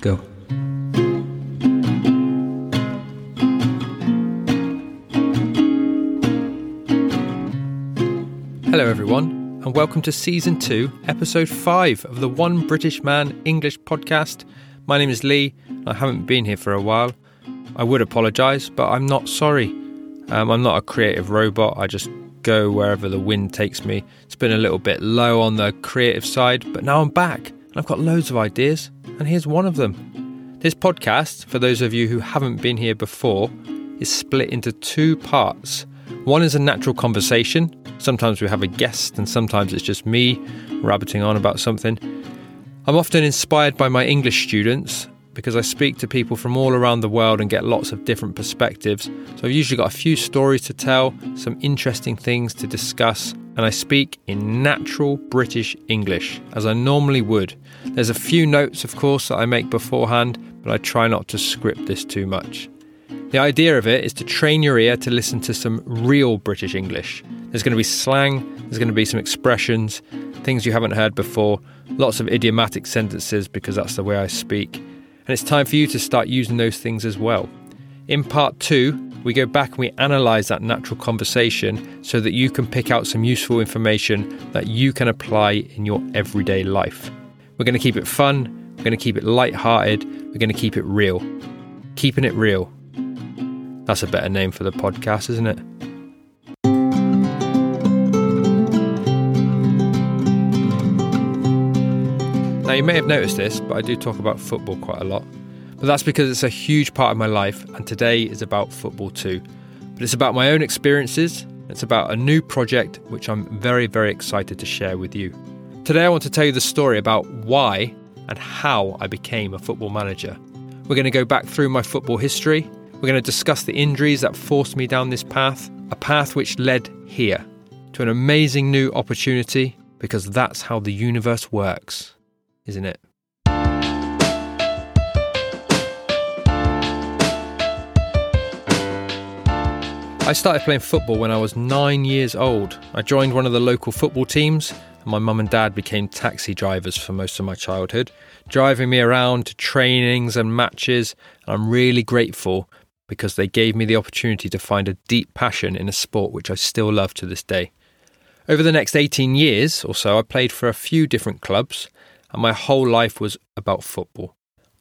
Go. Hello, everyone, and welcome to Season 2, Episode 5 of the One British Man English podcast. My name is Lee. I haven't been here for a while. I would apologise, but I'm not sorry. Um, I'm not a creative robot. I just go wherever the wind takes me. It's been a little bit low on the creative side, but now I'm back and I've got loads of ideas, and here's one of them. This podcast, for those of you who haven't been here before, is split into two parts. One is a natural conversation. Sometimes we have a guest, and sometimes it's just me rabbiting on about something. I'm often inspired by my English students because I speak to people from all around the world and get lots of different perspectives. So I've usually got a few stories to tell, some interesting things to discuss, and I speak in natural British English, as I normally would. There's a few notes, of course, that I make beforehand, but I try not to script this too much. The idea of it is to train your ear to listen to some real British English. There's going to be slang, there's going to be some expressions, things you haven't heard before, lots of idiomatic sentences because that's the way I speak. And it's time for you to start using those things as well. In part two, we go back and we analyse that natural conversation so that you can pick out some useful information that you can apply in your everyday life. We're going to keep it fun, we're going to keep it light-hearted, we're going to keep it real. Keeping it real. That's a better name for the podcast, isn't it? Now, you may have noticed this, but I do talk about football quite a lot. But that's because it's a huge part of my life, and today is about football too. But it's about my own experiences, it's about a new project which I'm very, very excited to share with you. Today, I want to tell you the story about why and how I became a football manager. We're going to go back through my football history, we're going to discuss the injuries that forced me down this path, a path which led here to an amazing new opportunity because that's how the universe works, isn't it? I started playing football when I was nine years old. I joined one of the local football teams, and my mum and dad became taxi drivers for most of my childhood, driving me around to trainings and matches. And I'm really grateful because they gave me the opportunity to find a deep passion in a sport which I still love to this day. Over the next 18 years or so, I played for a few different clubs, and my whole life was about football.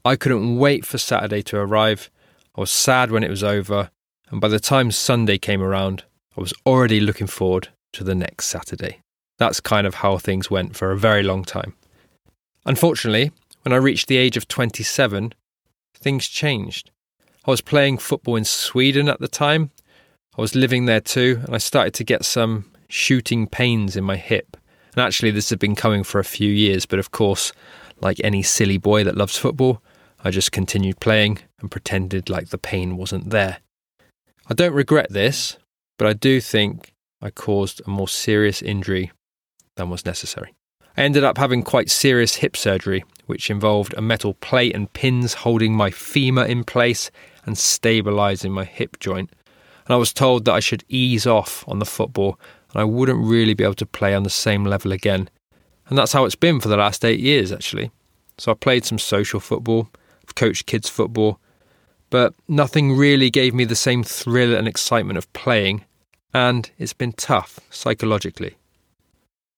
I couldn't wait for Saturday to arrive. I was sad when it was over, and by the time Sunday came around, I was already looking forward to the next Saturday. That's kind of how things went for a very long time. Unfortunately, when I reached the age of 27, things changed. I was playing football in Sweden at the time. I was living there too, and I started to get some shooting pains in my hip. And actually, this had been coming for a few years, but of course, like any silly boy that loves football, I just continued playing and pretended like the pain wasn't there. I don't regret this, but I do think I caused a more serious injury than was necessary. I ended up having quite serious hip surgery, which involved a metal plate and pins holding my femur in place and stabilising my hip joint. And I was told that I should ease off on the football and I wouldn't really be able to play on the same level again. And that's how it's been for the last eight years, actually. So I played some social football, I've coached kids football, but nothing really gave me the same thrill and excitement of playing, and it's been tough psychologically.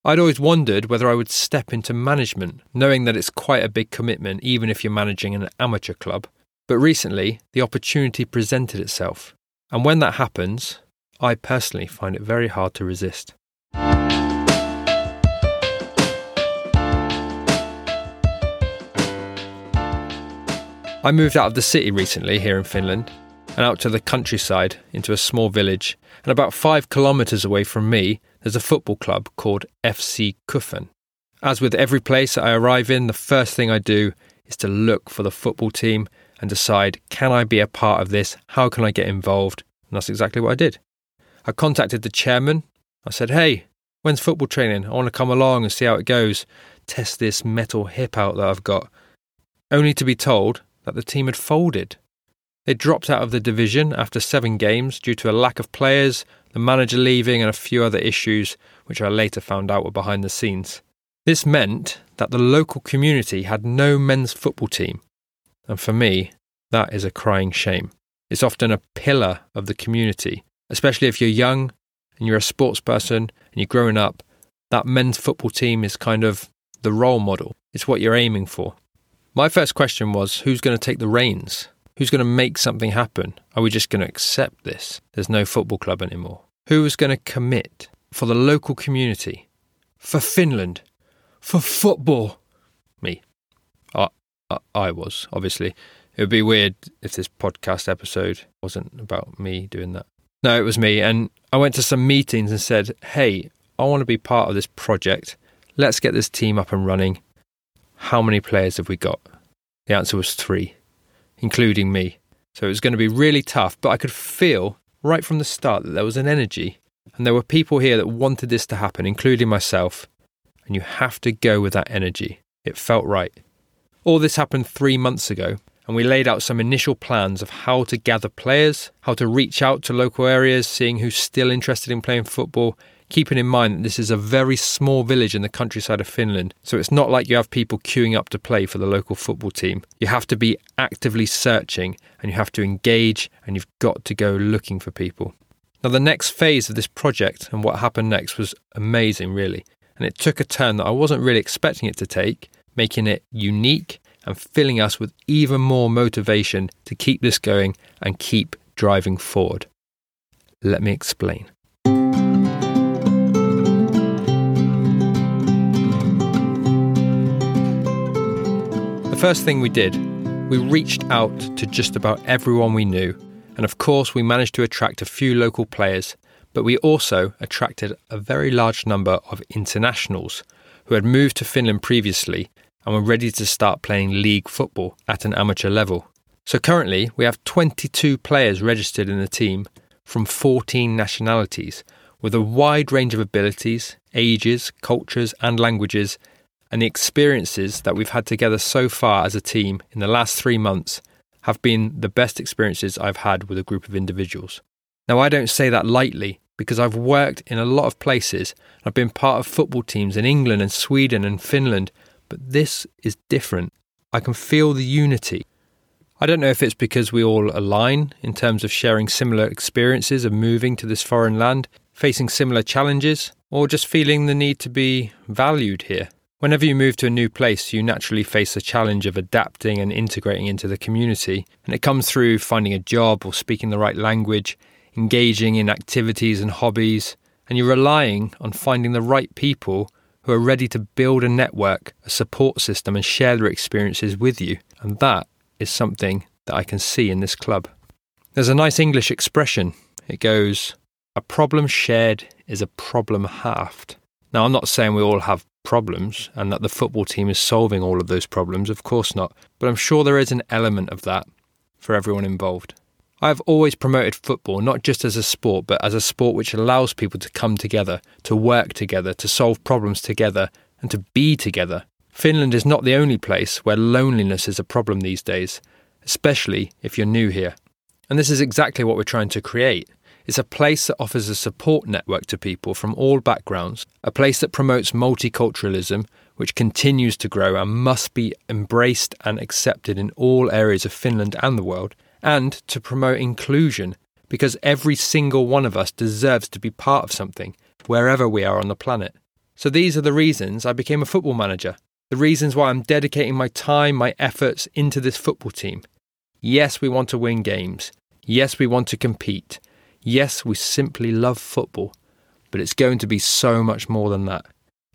I'd always wondered whether I would step into management, knowing that it's quite a big commitment even if you're managing an amateur club. But recently, the opportunity presented itself. And when that happens, I personally find it very hard to resist. I moved out of the city recently here in Finland and out to the countryside into a small village. And about five kilometres away from me, there's a football club called FC Kuffen. As with every place I arrive in, the first thing I do is to look for the football team and decide can I be a part of this? How can I get involved? And that's exactly what I did. I contacted the chairman. I said, hey, when's football training? I want to come along and see how it goes, test this metal hip out that I've got. Only to be told that the team had folded. They dropped out of the division after seven games due to a lack of players, the manager leaving, and a few other issues, which I later found out were behind the scenes. This meant that the local community had no men's football team. And for me, that is a crying shame. It's often a pillar of the community, especially if you're young and you're a sports person and you're growing up. That men's football team is kind of the role model, it's what you're aiming for. My first question was who's going to take the reins? Who's going to make something happen? Are we just going to accept this? There's no football club anymore. Who is going to commit for the local community, for Finland, for football? Me. I, I, I was, obviously. It would be weird if this podcast episode wasn't about me doing that. No, it was me. And I went to some meetings and said, hey, I want to be part of this project. Let's get this team up and running. How many players have we got? The answer was three, including me. So it was going to be really tough, but I could feel right from the start that there was an energy and there were people here that wanted this to happen, including myself. And you have to go with that energy. It felt right. All this happened three months ago, and we laid out some initial plans of how to gather players, how to reach out to local areas, seeing who's still interested in playing football, keeping in mind that this is a very small village in the countryside of Finland. So it's not like you have people queuing up to play for the local football team. You have to be actively searching and you have to engage and you've got to go looking for people. Now, the next phase of this project and what happened next was amazing, really. And it took a turn that I wasn't really expecting it to take, making it unique and filling us with even more motivation to keep this going and keep driving forward. Let me explain. First thing we did, we reached out to just about everyone we knew and of course, we managed to attract a few local players, but we also attracted a very large number of internationals who had moved to Finland previously and were ready to start playing league football at an amateur level. So currently, we have 22 players registered in the team from 14 nationalities with a wide range of abilities, ages, cultures, and languages. And the experiences that we've had together so far as a team in the last three months have been the best experiences I've had with a group of individuals. Now, I don't say that lightly because I've worked in a lot of places. I've been part of football teams in England and Sweden and Finland, but this is different. I can feel the unity. I don't know if it's because we all align in terms of sharing similar experiences of moving to this foreign land, facing similar challenges, or just feeling the need to be valued here. Whenever you move to a new place, you naturally face the challenge of adapting and integrating into the community. And it comes through finding a job or speaking the right language, engaging in activities and hobbies, and you're relying on finding the right people who are ready to build a network, a support system, and share their experiences with you. And that is something that I can see in this club. There's a nice English expression. It goes, A problem shared is a problem halved. Now, I'm not saying we all have problems and that the football team is solving all of those problems. Of course not. But I'm sure there is an element of that for everyone involved. I have always promoted football not just as a sport, but as a sport which allows people to come together, to work together, to solve problems together, and to be together. Finland is not the only place where loneliness is a problem these days, especially if you're new here. And this is exactly what we're trying to create it's a place that offers a support network to people from all backgrounds, a place that promotes multiculturalism, which continues to grow and must be embraced and accepted in all areas of Finland and the world, and to promote inclusion, because every single one of us deserves to be part of something, wherever we are on the planet. So these are the reasons I became a football manager, the reasons why I'm dedicating my time, my efforts into this football team. Yes, we want to win games. Yes, we want to compete. Yes, we simply love football, but it's going to be so much more than that.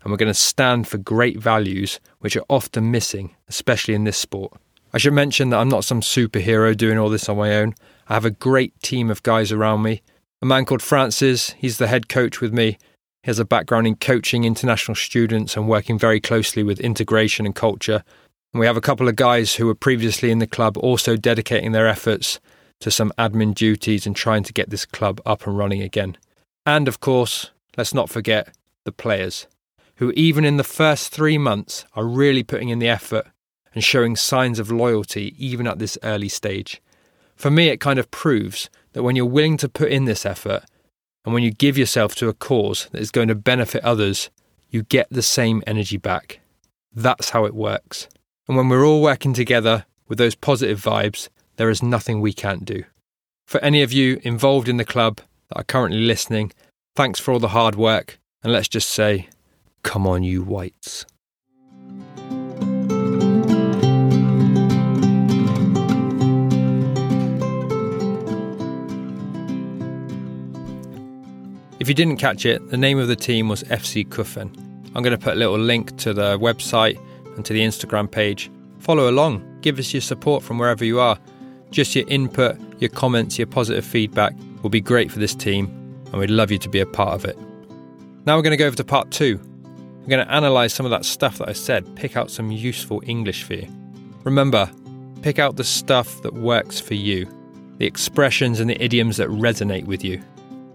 And we're going to stand for great values which are often missing, especially in this sport. I should mention that I'm not some superhero doing all this on my own. I have a great team of guys around me. A man called Francis, he's the head coach with me. He has a background in coaching international students and working very closely with integration and culture. And we have a couple of guys who were previously in the club also dedicating their efforts to some admin duties and trying to get this club up and running again. And of course, let's not forget the players, who even in the first three months are really putting in the effort and showing signs of loyalty even at this early stage. For me, it kind of proves that when you're willing to put in this effort and when you give yourself to a cause that is going to benefit others, you get the same energy back. That's how it works. And when we're all working together, with those positive vibes, there is nothing we can't do. For any of you involved in the club that are currently listening, thanks for all the hard work, and let's just say, come on, you whites. If you didn't catch it, the name of the team was FC Kuffen. I'm going to put a little link to the website and to the Instagram page. Follow along, give us your support from wherever you are. Just your input, your comments, your positive feedback will be great for this team, and we'd love you to be a part of it. Now we're going to go over to part two. We're going to analyse some of that stuff that I said, pick out some useful English for you. Remember, pick out the stuff that works for you, the expressions and the idioms that resonate with you.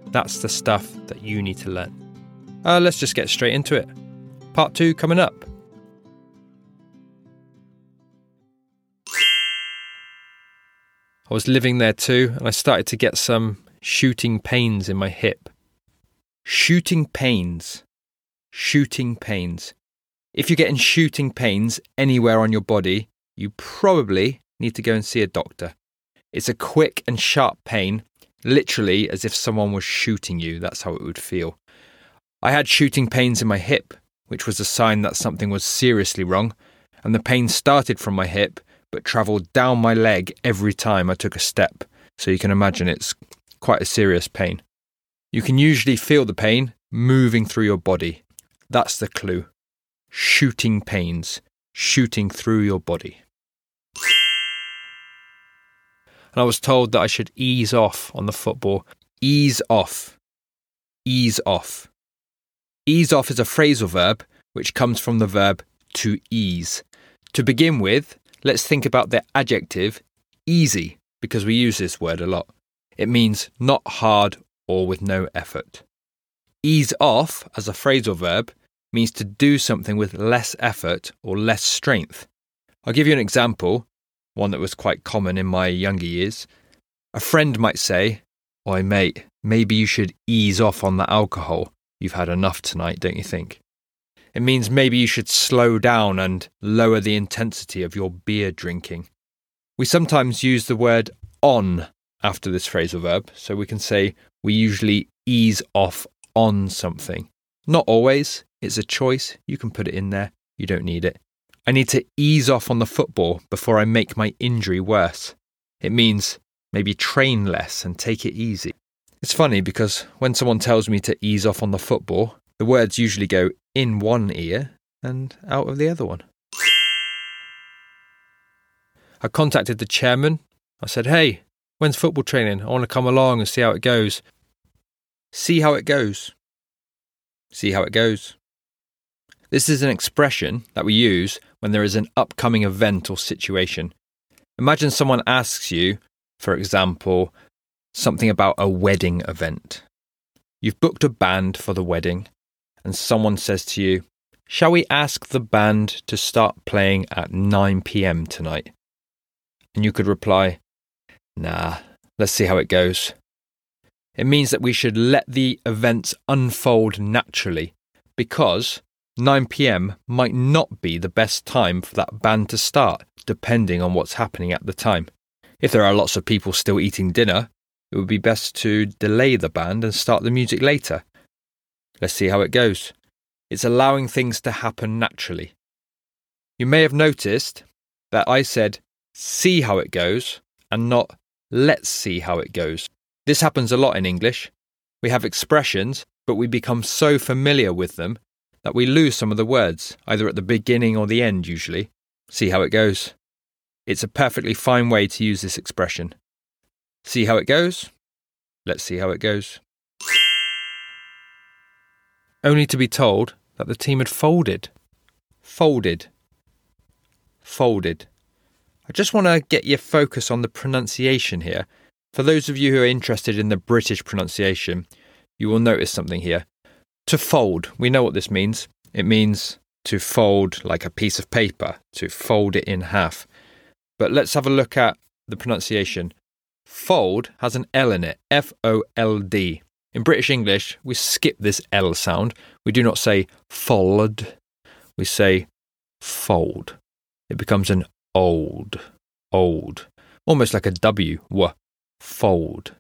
That's the stuff that you need to learn. Uh, let's just get straight into it. Part two coming up. I was living there too, and I started to get some shooting pains in my hip. Shooting pains. Shooting pains. If you're getting shooting pains anywhere on your body, you probably need to go and see a doctor. It's a quick and sharp pain, literally as if someone was shooting you. That's how it would feel. I had shooting pains in my hip, which was a sign that something was seriously wrong, and the pain started from my hip but travelled down my leg every time I took a step, so you can imagine it's quite a serious pain. You can usually feel the pain moving through your body. That's the clue. Shooting pains, shooting through your body. And I was told that I should ease off on the football. Ease off. Ease off. Ease off is a phrasal verb which comes from the verb to ease. To begin with, let's think about the adjective easy because we use this word a lot. It means not hard or with no effort. Ease off as a phrasal verb means to do something with less effort or less strength. I'll give you an example, one that was quite common in my younger years. A friend might say, Oi, mate, maybe you should ease off on the alcohol. You've had enough tonight, don't you think? It means maybe you should slow down and lower the intensity of your beer drinking. We sometimes use the word on after this phrasal verb, so we can say we usually ease off on something. Not always, it's a choice. You can put it in there, you don't need it. I need to ease off on the football before I make my injury worse. It means maybe train less and take it easy. It's funny because when someone tells me to ease off on the football, the words usually go in one ear and out of the other one. I contacted the chairman. I said, Hey, when's football training? I want to come along and see how it goes. See how it goes. See how it goes. This is an expression that we use when there is an upcoming event or situation. Imagine someone asks you, for example, something about a wedding event. You've booked a band for the wedding and someone says to you, Shall we ask the band to start playing at 9 pm tonight? And you could reply, Nah, let's see how it goes. It means that we should let the events unfold naturally because 9 pm might not be the best time for that band to start, depending on what's happening at the time. If there are lots of people still eating dinner, it would be best to delay the band and start the music later. Let's see how it goes. It's allowing things to happen naturally. You may have noticed that I said, see how it goes, and not let's see how it goes. This happens a lot in English. We have expressions, but we become so familiar with them that we lose some of the words, either at the beginning or the end, usually. See how it goes. It's a perfectly fine way to use this expression. See how it goes? Let's see how it goes only to be told that the team had folded. Folded. Folded. I just want to get your focus on the pronunciation here. For those of you who are interested in the British pronunciation, you will notice something here. To fold, we know what this means. It means to fold like a piece of paper, to fold it in half. But let's have a look at the pronunciation. Fold has an L in it, F O L D. In British English, we skip this L sound. We do not say fold, we say fold. It becomes an old. old, almost like a W, w, fold,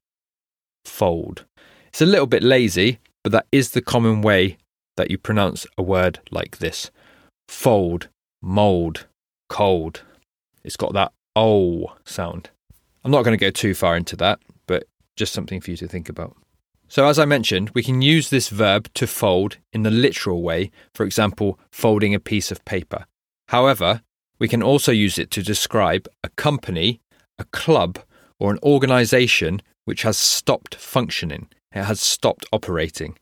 fold. It's a little bit lazy, but that is the common way that you pronounce a word like this fold, mold, cold. It's got that O sound. I'm not going to go too far into that, but just something for you to think about. So, as I mentioned, we can use this verb to fold in the literal way, for example, folding a piece of paper. However, we can also use it to describe a company, a club, or an organization which has stopped functioning, it has stopped operating.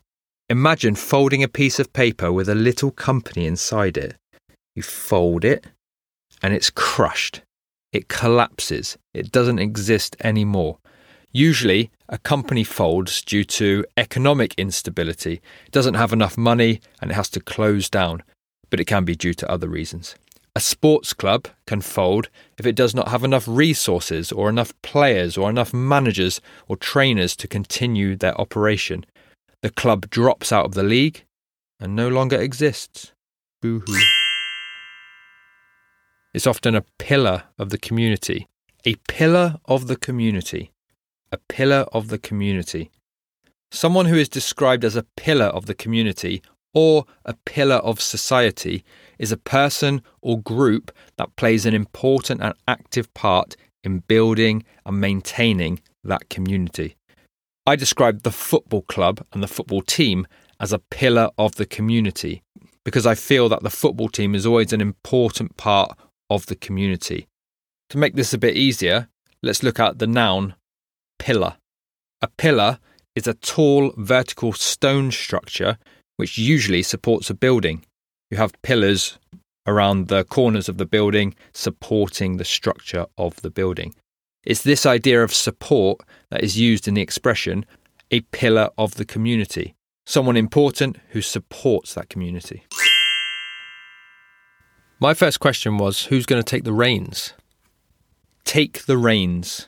Imagine folding a piece of paper with a little company inside it. You fold it, and it's crushed. It collapses. It doesn't exist anymore. Usually, a company folds due to economic instability. It doesn't have enough money and it has to close down, but it can be due to other reasons. A sports club can fold if it does not have enough resources or enough players or enough managers or trainers to continue their operation. The club drops out of the league and no longer exists. Boo hoo. It's often a pillar of the community. A pillar of the community a pillar of the community. Someone who is described as a pillar of the community or a pillar of society is a person or group that plays an important and active part in building and maintaining that community. I describe the football club and the football team as a pillar of the community because I feel that the football team is always an important part of the community. To make this a bit easier, let's look at the noun pillar. A pillar is a tall vertical stone structure which usually supports a building. You have pillars around the corners of the building supporting the structure of the building. It's this idea of support that is used in the expression a pillar of the community, someone important who supports that community. My first question was who's going to take the reins? Take the reins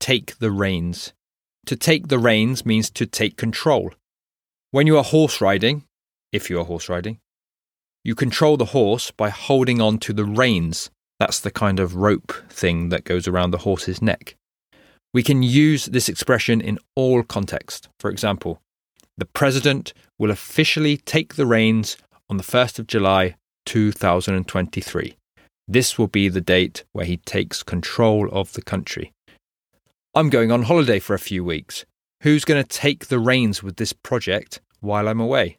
take the reins. To take the reins means to take control. When you are horse riding, if you are horse riding, you control the horse by holding on to the reins. That's the kind of rope thing that goes around the horse's neck. We can use this expression in all contexts. For example, the president will officially take the reins on the 1st of July 2023. This will be the date where he takes control of the country. I'm going on holiday for a few weeks. Who's going to take the reins with this project while I'm away?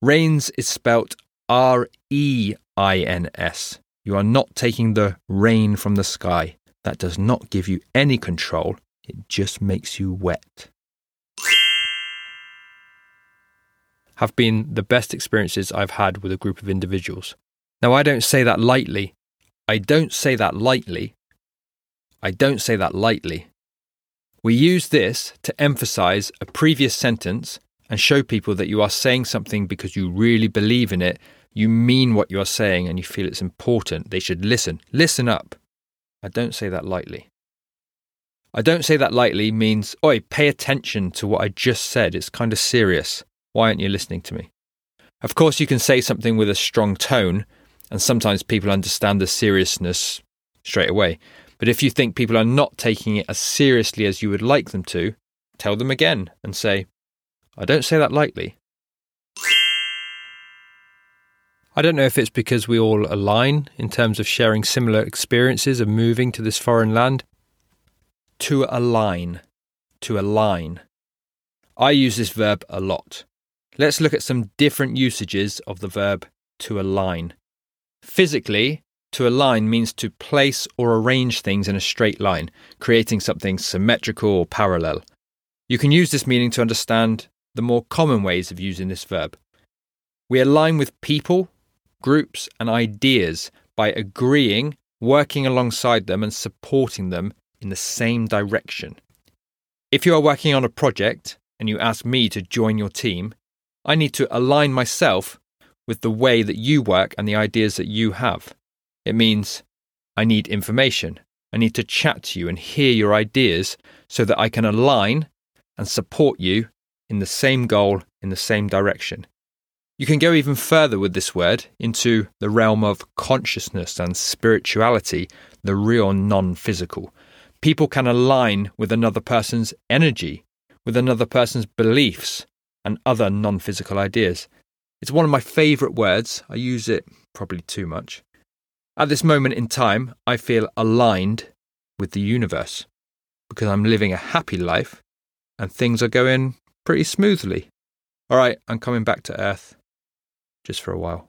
Reins is spelt R E I N S. You are not taking the rain from the sky. That does not give you any control, it just makes you wet. Have been the best experiences I've had with a group of individuals. Now, I don't say that lightly. I don't say that lightly. I don't say that lightly. We use this to emphasize a previous sentence and show people that you are saying something because you really believe in it, you mean what you are saying, and you feel it's important. They should listen. Listen up. I don't say that lightly. I don't say that lightly means, oi, pay attention to what I just said. It's kind of serious. Why aren't you listening to me? Of course, you can say something with a strong tone, and sometimes people understand the seriousness straight away. But if you think people are not taking it as seriously as you would like them to, tell them again and say, I don't say that lightly. I don't know if it's because we all align in terms of sharing similar experiences of moving to this foreign land. To align. To align. I use this verb a lot. Let's look at some different usages of the verb to align. Physically, to align means to place or arrange things in a straight line, creating something symmetrical or parallel. You can use this meaning to understand the more common ways of using this verb. We align with people, groups, and ideas by agreeing, working alongside them, and supporting them in the same direction. If you are working on a project and you ask me to join your team, I need to align myself with the way that you work and the ideas that you have. It means I need information. I need to chat to you and hear your ideas so that I can align and support you in the same goal, in the same direction. You can go even further with this word into the realm of consciousness and spirituality, the real non physical. People can align with another person's energy, with another person's beliefs, and other non physical ideas. It's one of my favourite words. I use it probably too much. At this moment in time, I feel aligned with the universe because I'm living a happy life and things are going pretty smoothly. All right, I'm coming back to Earth just for a while.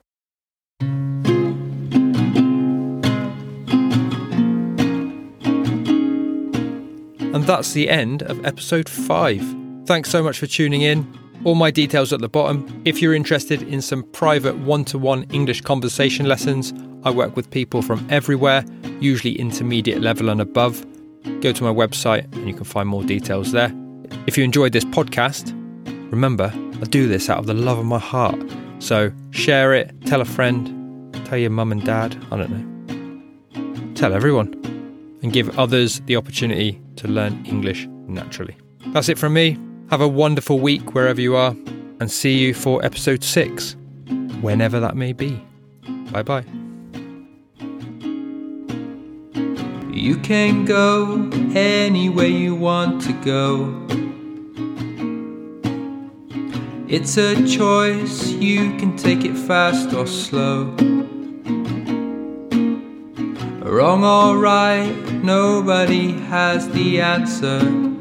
And that's the end of episode 5. Thanks so much for tuning in. All my details at the bottom. If you're interested in some private one to one English conversation lessons, I work with people from everywhere, usually intermediate level and above. Go to my website and you can find more details there. If you enjoyed this podcast, remember, I do this out of the love of my heart. So share it, tell a friend, tell your mum and dad, I don't know. Tell everyone and give others the opportunity to learn English naturally. That's it from me. Have a wonderful week wherever you are, and see you for episode six, whenever that may be. Bye bye. You can go anywhere you want to go. It's a choice, you can take it fast or slow. Wrong or right, nobody has the answer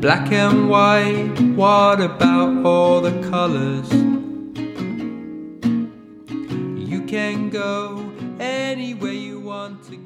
black and white. What about all the colors? You can go anywhere you want to.